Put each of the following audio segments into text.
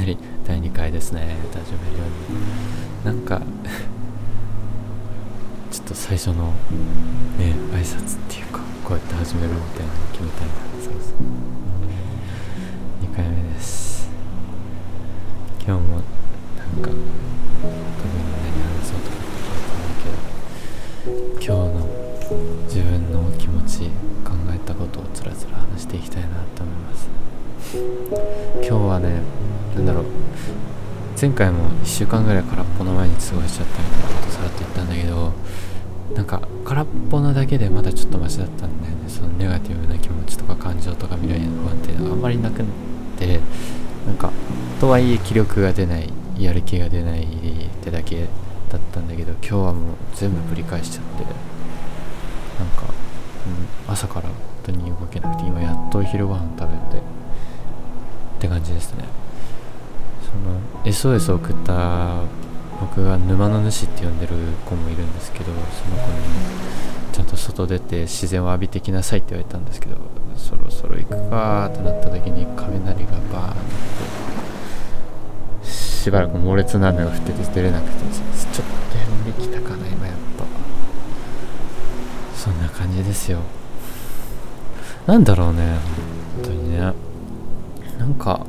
なり第2回ですね。始めるように。なんか、ちょっと最初のね、挨拶っていうか、こうやって始めるみたいなの決めたいな。そうそう。2回目です。今日もなんか、特に何話そうとか決めてないけど、今日の自分の気持ち考えたことをつらつら話していきたいなと思います今日はねなんだろう。前回も1週間ぐらい空っぽの前に過ごしちゃったみたいなことさらっと言ったんだけどなんか空っぽなだけでまだちょっとマシだったんだよね。そのネガティブな気持ちとか感情とか未来への不安定があんまりなくってなんかとはいえ気力が出ないやる気が出ないってだけだったんだけど今日はもう全部ぶり返しちゃってなんか、うん、朝から本当に動けなくて今やっと昼ご飯食べてって感じですね。その SOS を送った僕が沼の主って呼んでる子もいるんですけどその子にちゃんと外出て自然を浴びてきなさいって言われたんですけどそろそろ行くかってなった時に雷がバーンってしばらく猛烈な雨が降ってて出れなくてちょっと飛んできたかな今やっとそんな感じですよ。なんだろうね本当にね。なんか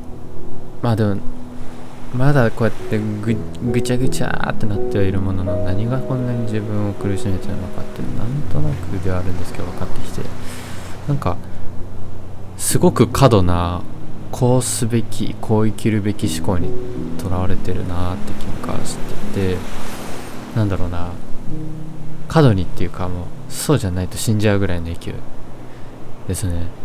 まあでもまだこうやってぐぐちゃぐちゃってなってはいるものの何がこんなに自分を苦しめてるのかってなんとなくではあるんですけど分かってきてなんかすごく過度なこうすべきこう生きるべき思考にとらわれてるなって気がしててなんだろうな過度にっていうかもうそうじゃないと死んじゃうぐらいの勢いですね。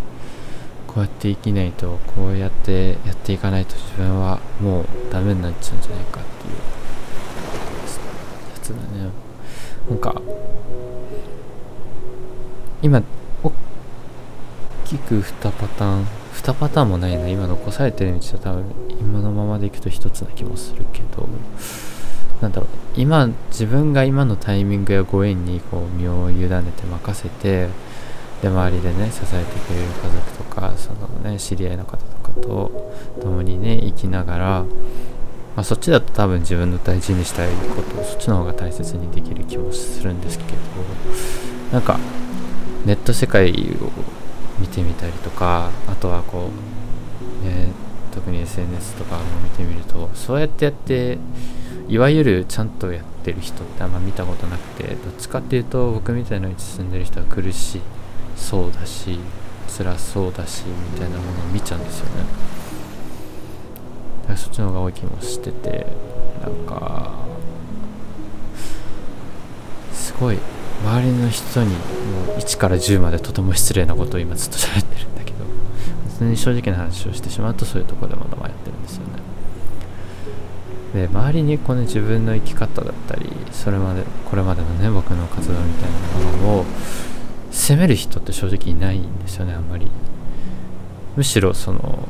こうやって生きないとこうやってやっていかないと自分はもうダメになっちゃうんじゃないかっていうやつだね。なんか今大きく2パターン2パターンもないな。今残されてる道は多分今のままでいくと1つな気もするけど。なんだろう。今自分が今のタイミングやご縁にこう身を委ねて任せてで周りでね支えてくれる家族とかそのね知り合いの方とかと共にね生きながら、まあ、そっちだと多分自分の大事にしたいことをそっちの方が大切にできる気もするんですけどなんかネット世界を見てみたりとかあとはこうね特に SNS とかも見てみるとそうやってやっていわゆるちゃんとやってる人ってあんま見たことなくてどっちかっていうと僕みたいな道進んでる人は苦しい。そうだし辛そうだしみたいなものを見ちゃうんですよね。だからそっちの方が多い気もしててなんかすごい周りの人にもう1から10までとても失礼なことを今ずっと喋ってるんだけど普通に正直な話をしてしまうとそういうところでまだ迷ってるんですよね。で周りにこの自分の生き方だったりそれまでこれまでのね僕の活動みたいなものを責める人って正直いないんですよねあんまり。むしろその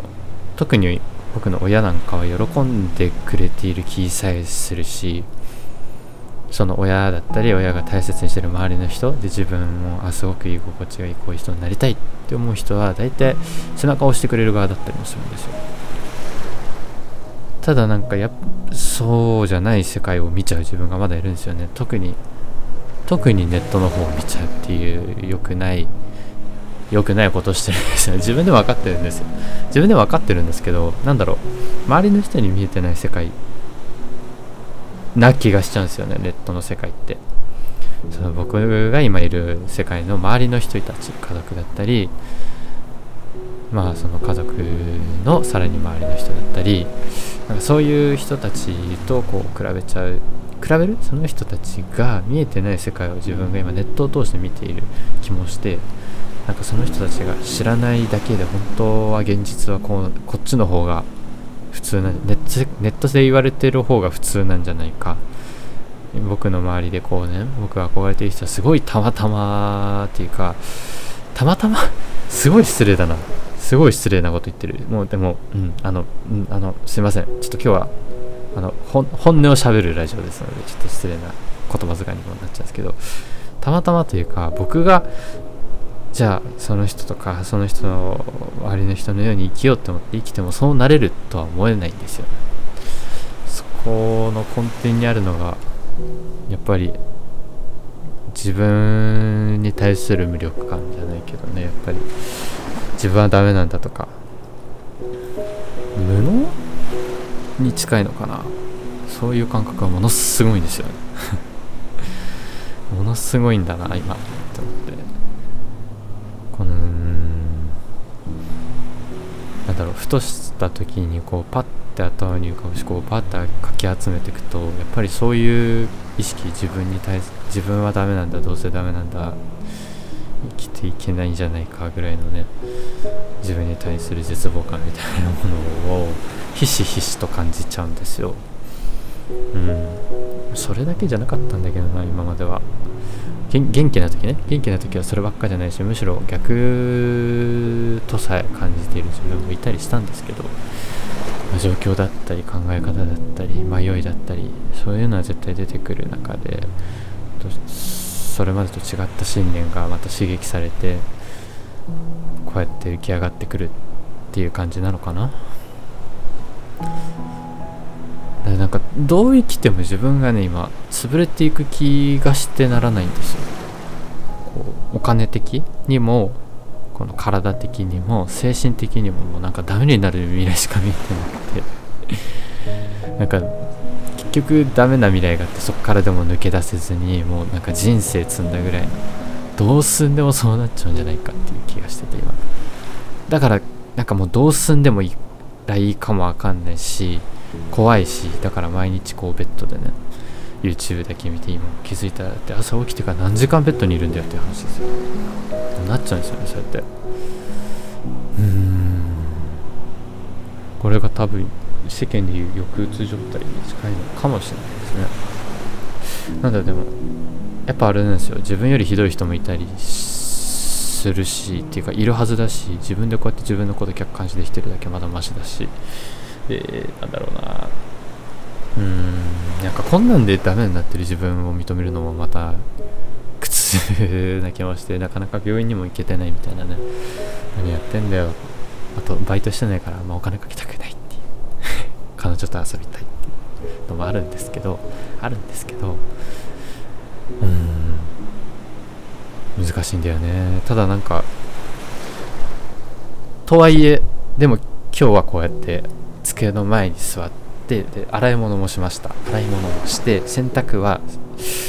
特に僕の親なんかは喜んでくれている気さえするしその親だったり親が大切にしてる周りの人で自分もあすごく居心地がいいこういう人になりたいって思う人は大体背中を押してくれる側だったりもするんですよ。ただなんかやそうじゃない世界を見ちゃう自分がまだいるんですよね。特に特にネットの方を見ちゃうっていう良くない良くないことしてるんですよ。自分でも分かってるんですよ。自分でも分かってるんですけどなんだろう。周りの人に見えてない世界な気がしちゃうんですよね。ネットの世界って。その僕が今いる世界の周りの人たち家族だったりまあその家族のさらに周りの人だったりなんかそういう人たちとこう比べちゃう比べる？その人たちが見えてない世界を自分が今ネットを通して見ている気もしてなんかその人たちが知らないだけで本当は現実はこうこっちの方が普通なネットネットで言われてる方が普通なんじゃないか。僕の周りでこうね僕が憧れている人はすごいたまたまっていうかたまたま？すごい失礼だな。すごい失礼なこと言ってる。もうでもうんあの、うん、あのすいません。ちょっと今日はあの本音をしゃべるラジオですのでちょっと失礼な言葉遣いにもなっちゃうんですけどたまたまというか僕がじゃあその人とかその人の周りの人のように生きようと思って生きてもそうなれるとは思えないんですよ。そこの根底にあるのがやっぱり自分に対する無力感じゃないけどねやっぱり。自分はダメなんだとか無能に近いのかな。そういう感覚はものすごいんですよね。ものすごいんだな今って思って。このなんだろうふとした時にこうパッて頭に浮かぶしこうパッてかき集めていくとやっぱりそういう意識自分に対す自分はダメなんだどうせダメなんだ生きていけないんじゃないかぐらいのね自分に対する絶望感みたいなものをひしひしと感じちゃうんですよ。うん。それだけじゃなかったんだけどな今までは。元気な時ね。元気な時はそればっかじゃないしむしろ逆とさえ感じている自分もいたりしたんですけど。状況だったり考え方だったり迷いだったりそういうのは絶対出てくる中でそれまでと違った信念がまた刺激されてこうやって浮き上がってくるっていう感じなのかな？なんかどう生きても自分がね今潰れていく気がしてならないんですよ。こうお金的にもこの体的にも精神的にももうなんかダメになる未来しか見えてなくて。なんか結局ダメな未来があってそこからでも抜け出せずにもうなんか人生積んだぐらいどうすんでもそうなっちゃうんじゃないかっていう気がしてて今。だからなんかもうどうすんでもいいらいいかもわかんないし怖いしだから毎日こうベッドでね YouTube だけ見て今気づいたらって朝起きてから何時間ベッドにいるんだよっていう話ですよ。なっちゃうんですよねそうやって。うーん。これが多分世間でいう抑うつ状態に近いのかもしれないですね。なんだでもやっぱあれなんですよ。自分よりひどい人もいたりするしっていうかいるはずだし自分でこうやって自分のこと客観視できてるだけまだマシだし。でなんだろうな。うん。なんかこんなんでダメになってる自分を認めるのもまた苦痛な気もしてなかなか病院にも行けてないみたいなね。何やってんだよ。あとバイトしてないから、まあ、お金かけたくないっていう。彼女と遊びたいっていうのもあるんですけどあるんですけどうん。難しいんだよね。ただなんかとはいえでも今日はこうやって机の前に座ってで洗い物もしました。洗い物もして洗濯は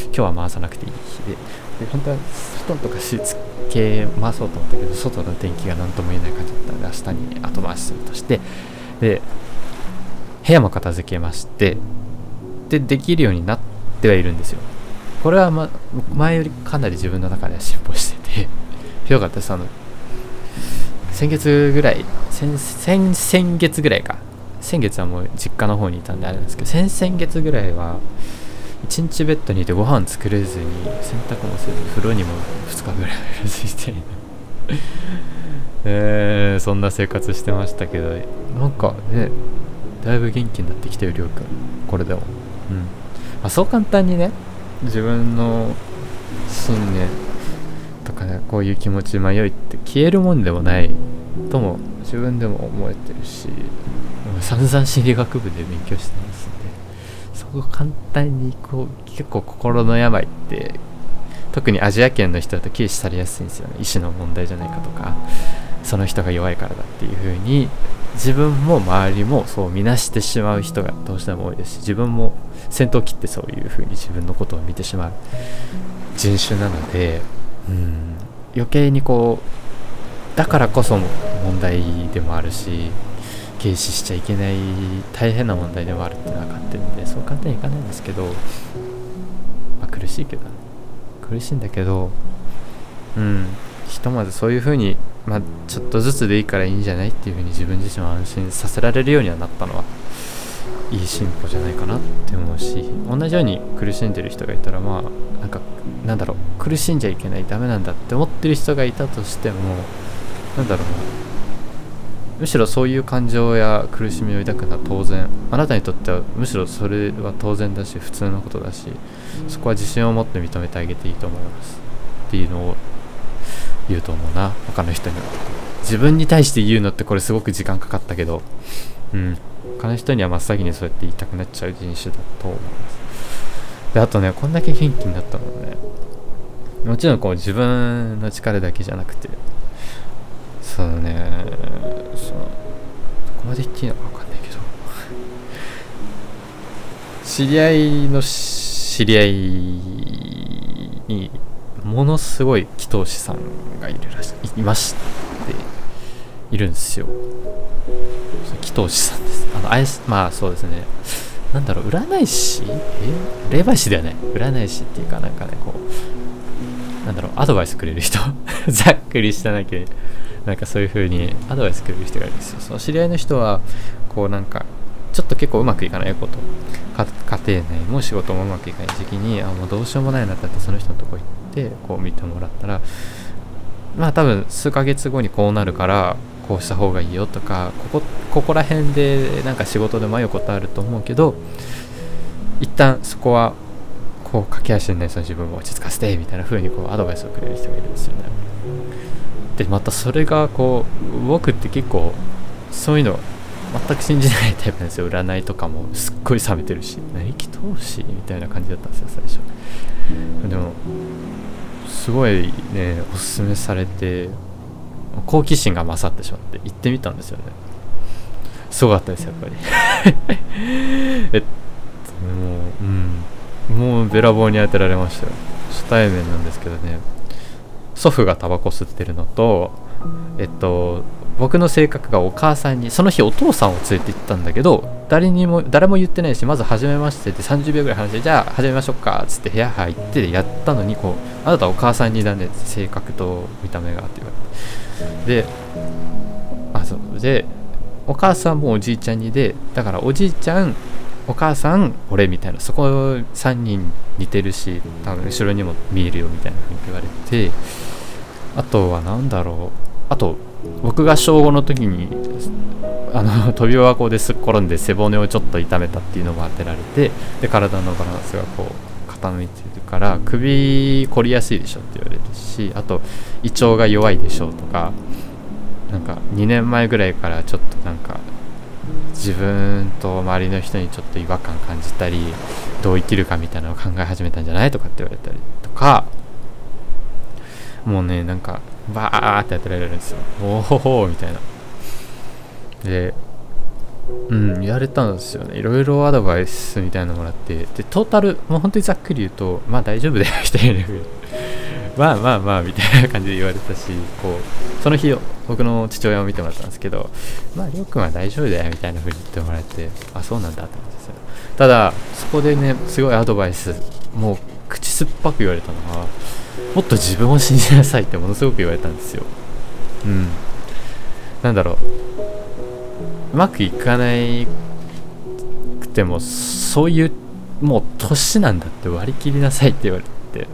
今日は回さなくていい日で。で本当は布団とかシーツ系回そうと思ったけど外の天気が何とも言えない感じだったので明日に後回しするとしてで部屋も片付けましてでできるようになってはいるんですよ。これは、ま、前よりかなり自分の中では進歩してて ひどかったです。あの先月ぐらい先先先月ぐらいか。先月はもう実家の方にいたんであれなんですけど先々月ぐらいは1日ベッドにいてご飯作れずに洗濯もせず風呂にも2日ぐらい入らずいな えー、そんな生活してましたけどなんかねだいぶ元気になってきたよりょうくん。これでも。うん、まあ、そう簡単にね自分の信念とかねこういう気持ち迷いって消えるもんでもないとも自分でも思えてるし散々心理学部で勉強してますんでそこ簡単にこう結構心の病って特にアジア圏の人だと軽視されやすいんですよね。意思の問題じゃないかとかその人が弱いからだっていう風に自分も周りもそう見なしてしまう人がどうしても多いですし自分も先頭切ってそういう風に自分のことを見てしまう。人種なのでうん。余計にこうだからこそ問題でもあるし軽視しちゃいけない大変な問題でもあるって分かってるんでそう簡単にいかないんですけど、まあ、苦しいけど苦しいんだけどうん。ひとまずそういう風にまあちょっとずつでいいからいいんじゃないっていう風に自分自身を安心させられるようにはなったのはいい進歩じゃないかなって思うし同じように苦しんでる人がいたらまあなんかなんだろう苦しんじゃいけないダメなんだって思ってる人がいたとしてもなんだろうなむしろそういう感情や苦しみを抱くのは当然。あなたにとってはむしろそれは当然だし普通のことだしそこは自信を持って認めてあげていいと思います。っていうのを言うと思うな。他の人には。自分に対して言うのってこれすごく時間かかったけど。うん。他の人には真っ先にそうやって言いたくなっちゃう人種だと思います。であとねこんだけ元気になったのねもちろんこう自分の力だけじゃなくてそうねそのどこまで言っていいのか分かんないけど。知り合いの知り合いにものすごい祈祷師さんがいるらしいいましているんですよ。祈祷師さんです。あのあやまあそうですね。なんだろう占い師？え？霊媒師ではない占い師っていうかなんかねこうなんだろうアドバイスくれる人。ざっくりしただけ。なんかそういう風にアドバイスくれる人がいるんですよ。その知り合いの人はこうなんかちょっと結構うまくいかないこと家庭内も仕事もうまくいかない時期にあもうどうしようもないなってその人のとこ行っててこう見てもらったらまあ多分数ヶ月後にこうなるからこうした方がいいよとかここここら辺でなんか仕事で迷うことあると思うけど一旦そこはこう駆け足でねその自分を落ち着かせてみたいな風にこうアドバイスをくれる人がいるんですよね。でまたそれがこう僕って結構そういうの全く信じないタイプなんですよ。占いとかもすっごい冷めてるし何気通しみたいな感じだったんですよ最初。でもすごいねおすすめされて好奇心が勝ってしまって行ってみたんですよね。すごかったですやっぱり。えっともううん。もうべらぼうに当てられましたよ。初対面なんですけどね。祖父がタバコ吸ってるのとえっと僕の性格がお母さんにその日お父さんを連れて行ったんだけど誰にも誰も言ってないしまず初めましてって30秒ぐらい話してじゃあ始めましょうかっつって部屋入ってやったのにこうあなたお母さんにだね性格と見た目がって言われて。であそう。でお母さんもおじいちゃんにでだからおじいちゃんお母さん俺みたいなそこ3人似てるし多分後ろにも見えるよみたいな風に言われてあとは何だろう。あと僕が小5の時にあの 飛び箱ですっ転んで背骨をちょっと痛めたっていうのも当てられてで体のバランスがこう傾いてるから首凝りやすいでしょって言われるしあと胃腸が弱いでしょうとかなんか2年前ぐらいからちょっとなんか自分と周りの人にちょっと違和感感じたりどう生きるかみたいなのを考え始めたんじゃないとかって言われたりとかもうねなんかバーって当てられるんですよ。おおみたいな。でうん言われたんですよね。いろいろアドバイスみたいなのもらって。でトータルもう本当にざっくり言うとまあ大丈夫だよみたいな。まあまあまあみたいな感じで言われたしこうその日僕の父親を見てもらったんですけどまありょうくんは大丈夫だよみたいな風に言ってもらえてあそうなんだって思うんですよただそこでねすごいアドバイスもう口酸っぱく言われたのはもっと自分を信じなさいってものすごく言われたんですよ。うん。なんだろう。うまくいかないくてもそういうもう年なんだって割り切りなさいって言われて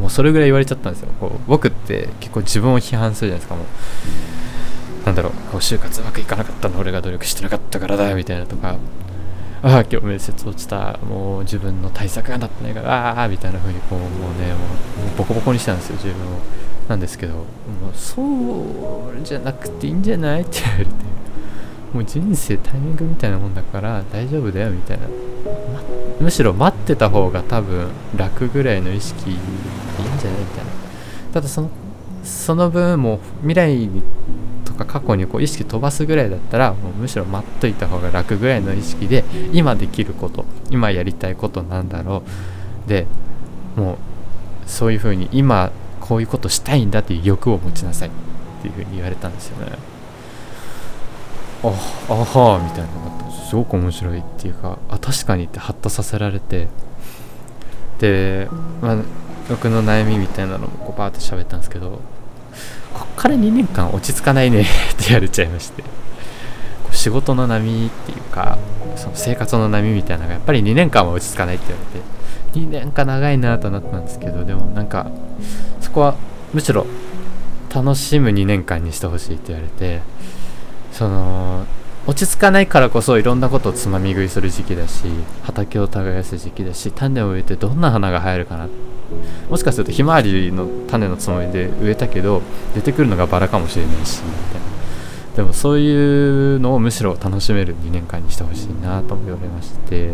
もうそれぐらい言われちゃったんですよ。こう僕って結構自分を批判するじゃないですか。もうなんだろう。こう就活うまくいかなかったの俺が努力してなかったからだよみたいなとかああ今日面接落ちたもう自分の対策がなってないからああみたいな風にこうもうねもうボコボコにしたんですよ自分を。なんですけどもうそうじゃなくていいんじゃないって言われてもう人生タイミングみたいなもんだから大丈夫だよみたいな、ま、むしろ待ってた方が多分楽ぐらいの意識でいいんじゃないみたいな。ただそのその分もう未来にか過去にこう意識飛ばすぐらいだったらもうむしろ待っといた方が楽ぐらいの意識で今できること今やりたいことなんだろう。でもうそういうふうに今こういうことしたいんだっていう欲を持ちなさい。っていうふうに言われたんですよね。ああみたいなのがあってすごく面白いっていうかあ確かにってハッとさせられて。で、まあ、僕の悩みみたいなのもこうバーって喋ったんですけどこっから2年間落ち着かないね って言われちゃいまして。仕事の波っていうかその生活の波みたいなのがやっぱり2年間は落ち着かないって言われて2年間長いなとなったんですけどでもなんかそこはむしろ楽しむ2年間にしてほしいって言われてその落ち着かないからこそいろんなことをつまみ食いする時期だし畑を耕す時期だし種を植えてどんな花が生えるかなってもしかするとひまわりの種のつもりで植えたけど出てくるのがバラかもしれないしみたいな。でもそういうのをむしろ楽しめる2年間にしてほしいなと言われまして。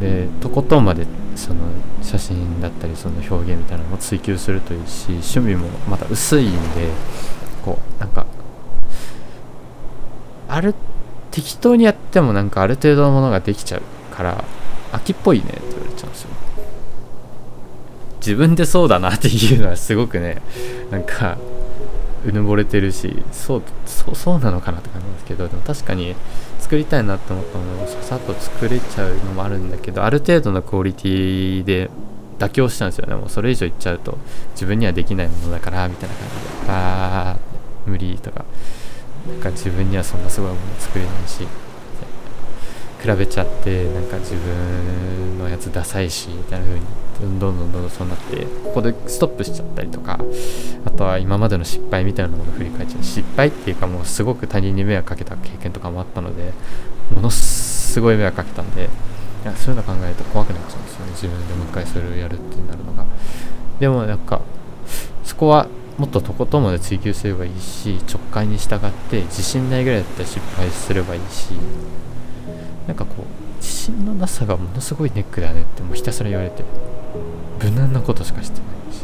でとことんまでその写真だったりその表現みたいなのを追求するといいし趣味もまた薄いんでこうなんかある適当にやってもなんかある程度のものができちゃうから秋っぽいねって言われちゃうんですよ。自分でそうだなっていうのはすごくねなんかうぬぼれてるしそうそうそうなのかなって感じなんですけどでも確かに作りたいなって思ったものをささっと作れちゃうのもあるんだけどある程度のクオリティで妥協したんですよね。もうそれ以上いっちゃうと自分にはできないものだからみたいな感じで。あー無理とか。なんか自分にはそんなすごいもの作れないし比べちゃってなんか自分のやつダサいしみたいな風にどんどんどんどんそうなってここでストップしちゃったりとかあとは今までの失敗みたいなものを振り返っちゃう。失敗っていうかもうすごく他人に迷惑かけた経験とかもあったのでものすごい迷惑かけたんでいやそういうの考えると怖くなっちゃうんですよね。自分でもう一回それをやるってなるのが。でもなんかそこはもっととことんまで追求すればいいし直感に従って自信ないぐらいだったら失敗すればいいしなんかこう自信のなさがものすごいネックだねってもうひたすら言われて。無難なことしかしてないし。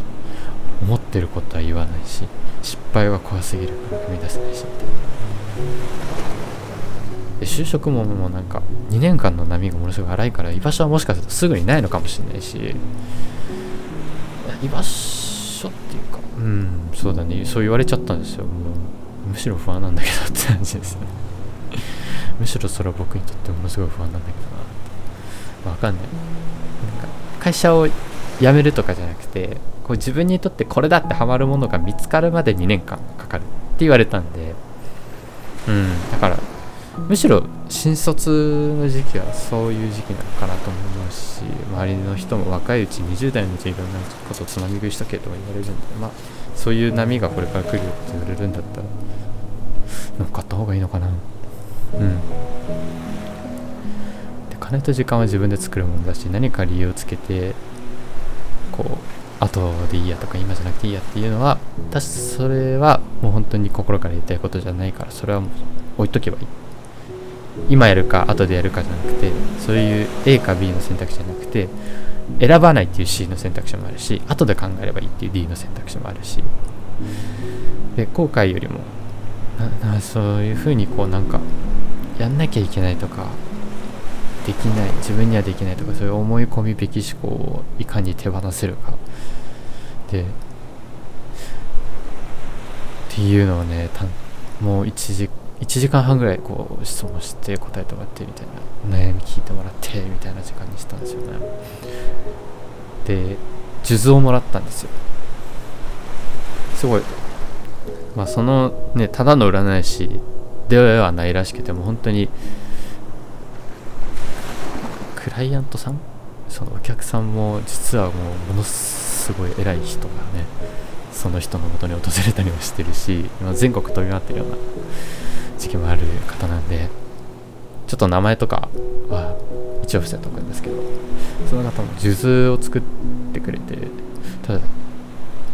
思ってることは言わないし。失敗は怖すぎるから踏み出せないしみたいなで就職ももうなんか2年間の波がものすごい荒いから居場所はもしかするとすぐにないのかもしれないし。居場所っていうかうんそうだね。そう言われちゃったんですよ。もうむしろ不安なんだけどって感じですよね。むしろそれは僕にとってものすごい不安なんだけどなわかんない。なんか会社を辞めるとかじゃなくてこう自分にとってこれだってハマるものが見つかるまで2年間かかるって言われたんで。うん。だからむしろ新卒の時期はそういう時期なのかなと思いますし周りの人も若いうち20代のうちいろんなことつまみ食いしとけとか言われるんでまあそういう波がこれから来るって言われるんだったら乗っかった方がいいのかな。で金と時間は自分で作るものだし何か理由をつけてこう後でいいやとか今じゃなくていいやっていうのは私それはもう本当に心から言いたいことじゃないからそれはもう置いとけばいい。今やるか後でやるかじゃなくてそういう A か B の選択肢じゃなくて選ばないっていう C の選択肢もあるし後で考えればいいっていう D の選択肢もあるし。で後悔よりもそういうふうにこうなんかやんなきゃいけないとかできない自分にはできないとかそういう思い込みべき思考をいかに手放せるか。でっていうのをねたもう1時1時間半ぐらいこう質問して答えてもらってみたいな悩み聞いてもらってみたいな時間にしたんですよね。で数珠をもらったんですよ。すごい。まあそのねただの占い師ではないらしくても本当にクライアントさん？そのお客さんも実はもうものすごい偉い人がねその人のもとに訪れたりもしてるし今全国飛び回ってるような時期もある方なんでちょっと名前とかは一応伏せとくんですけどその方も数珠を作ってくれてただ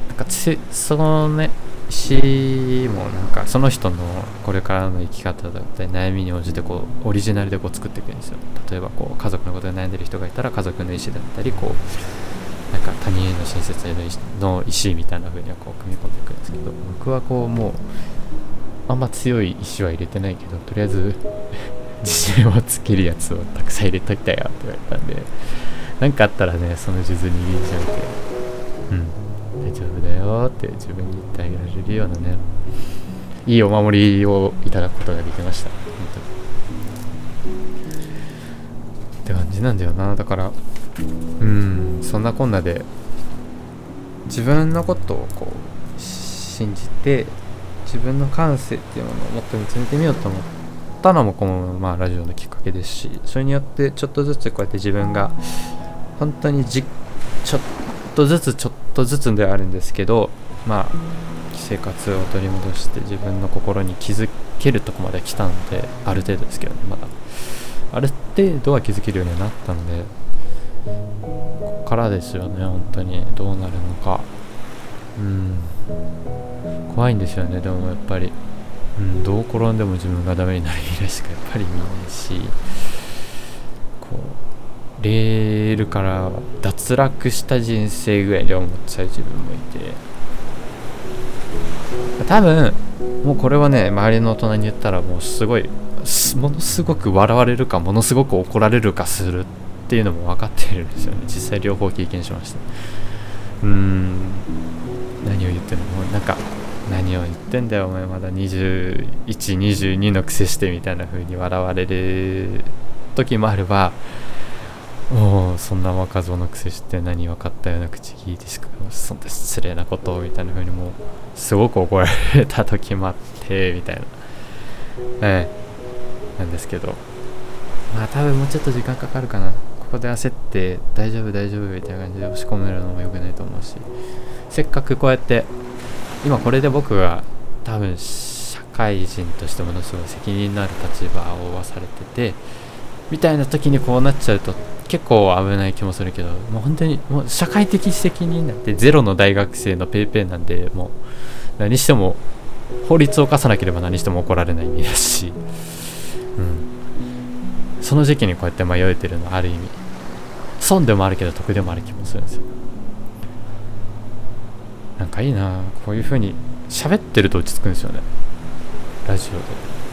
なんかそのね石もなんかその人のこれからの生き方だったり悩みに応じてこうオリジナルでこう作っていくんですよ。例えばこう家族のことで悩んでる人がいたら家族の石だったりこうなんか他人への親切への石の石みたいな風にはこう組み込んでいくんですけど僕はこうもうあんま強い石は入れてないけどとりあえず 自信をつけるやつをたくさん入れといたよって言われたんで何かあったらねその数珠握りしめてうん。大丈夫だよって自分に言ってあげられるようなねいいお守りをいただくことができました。本当に。って感じなんだよな。だからうんそんなこんなで自分のことをこう信じて自分の感性っていうものをもっと見つめてみようと思ったのもこの、まあ、ラジオのきっかけですしそれによってちょっとずつこうやって自分が本当にじちょっとずつちょっとずつではあるんですけどまあ生活を取り戻して自分の心に気づけるとこまで来たのである程度ですけどねまだ。ある程度は気づけるようになったのでここからですよね本当に。どうなるのか。うん。怖いんですよねでもやっぱり、うん、どう転んでも自分がダメになる未来しかやっぱり見ないし。こうレールから脱落した人生ぐらいで思っちゃう自分もいて。多分もうこれはね周りの大人に言ったらもうすごいものすごく笑われるかものすごく怒られるかするっていうのも分かってるんですよね。実際両方経験しましたうーん。何を言ってんの？もうなんか何を言ってんだよお前まだ。2122の癖してみたいな風に笑われる時もあればおおそんな若造の癖して何分かったような口聞いてしかもそんな失礼なことをみたいな風にもうすごく怒られた時もあってみたいな。ええ。なんですけど。まあ多分もうちょっと時間かかるかな。ここで焦って大丈夫大丈夫みたいな感じで押し込めるのも良くないと思うし。せっかくこうやって今これで僕が多分社会人としてものすごい責任のある立場を負わされててみたいな時にこうなっちゃうと結構危ない気もするけどもう本当にもう社会的責任なんてゼロの大学生の paypay なんでもう何しても法律を犯さなければ何しても怒られない身だし、うん、その時期にこうやって迷えてるのはある意味損でもあるけど得でもある気もするんですよ。なんかいいなこういう風に喋ってると落ち着くんですよね。ラジオで。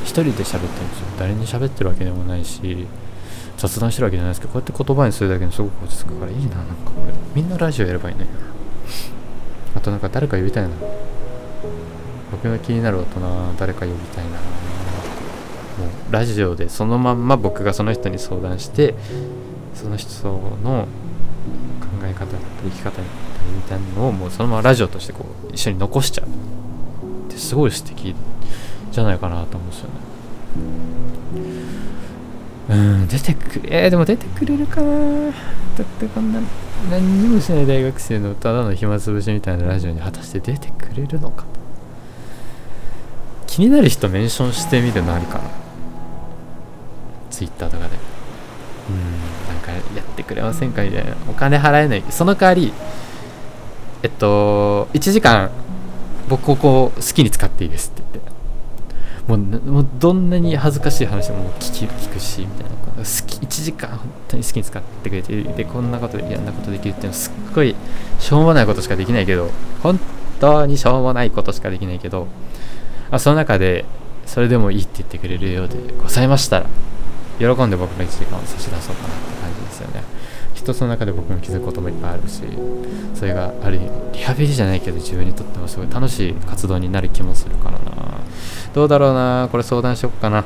一人で喋ってるんですよ。誰に喋ってるわけでもないし雑談してるわけじゃないですけどこうやって言葉にするだけですごく落ち着くからいいななんかこれ。みんなラジオやればいいね。あとなんか誰か呼びたいな。僕の気になる大人誰か呼びたいな。もうラジオでそのまんま僕がその人に相談してその人の考え方だったり生き方だったりみたいなのをもうそのままラジオとしてこう一緒に残しちゃう。ってすごい素敵じゃないかなと思うんですよね。うん出てくえー、でも出てくれるかな。だってこんな何にもしない大学生のただの暇つぶしみたいなラジオに果たして出てくれるのか気になる人メンションしてみるのありかな。ツイッターとかで。うんなんかやってくれませんかみたいな。お金払えない。その代わりえっと1時間僕ここ好きに使っていいですって言って。もうもうどんなに恥ずかしい話も聞き聞くしみたいな好き1時間本当に好きに使ってくれてでこんなことやんなことできるっていうのはすっごいしょうもないことしかできないけど本当にしょうもないことしかできないけどあその中でそれでもいいって言ってくれるようでございましたら喜んで僕の1時間を差し出そうかなって感じですよね一つの中で僕も気づくこともいっぱいあるしそれがある意味リハビリじゃないけど自分にとってもすごい楽しい活動になる気もするからな。どうだろうな。これ相談しよっかな。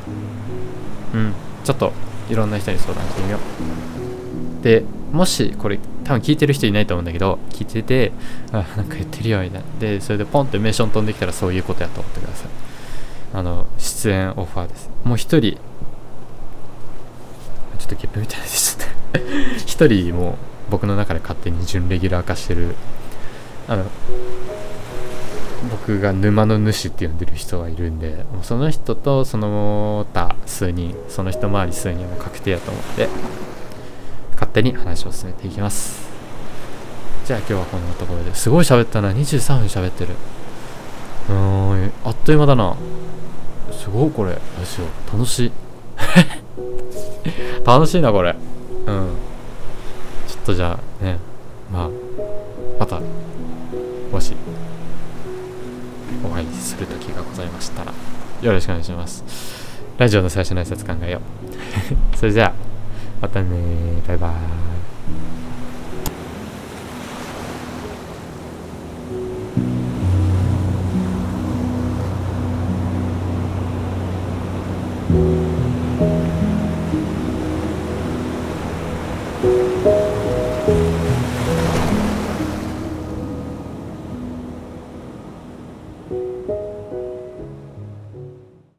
うん。ちょっといろんな人に相談してみよう。でもしこれ多分聞いてる人いないと思うんだけど聞いててあなんか言ってるよみたいな。でそれでポンってメーション飛んできたらそういうことやと思ってください。あの出演オファーです。もう一人。ちょっとゲップみたいでした。一人もう僕の中で勝手に準レギュラー化してる。あの僕が沼の主って呼んでる人がいるんでその人とその他数人その一回り数人も確定やと思って勝手に話を進めていきます。じゃあ今日はこんなところですごい喋ったな。23分喋ってる。うーんあっという間だな。すごいこれ。どうしよう楽しい。楽しいなこれ。うん。ちょっとじゃあねまあまたもしお会いする時がございましたらよろしくお願いします。ラジオの最初の挨拶考えよう。それじゃあまたねバイバーイ。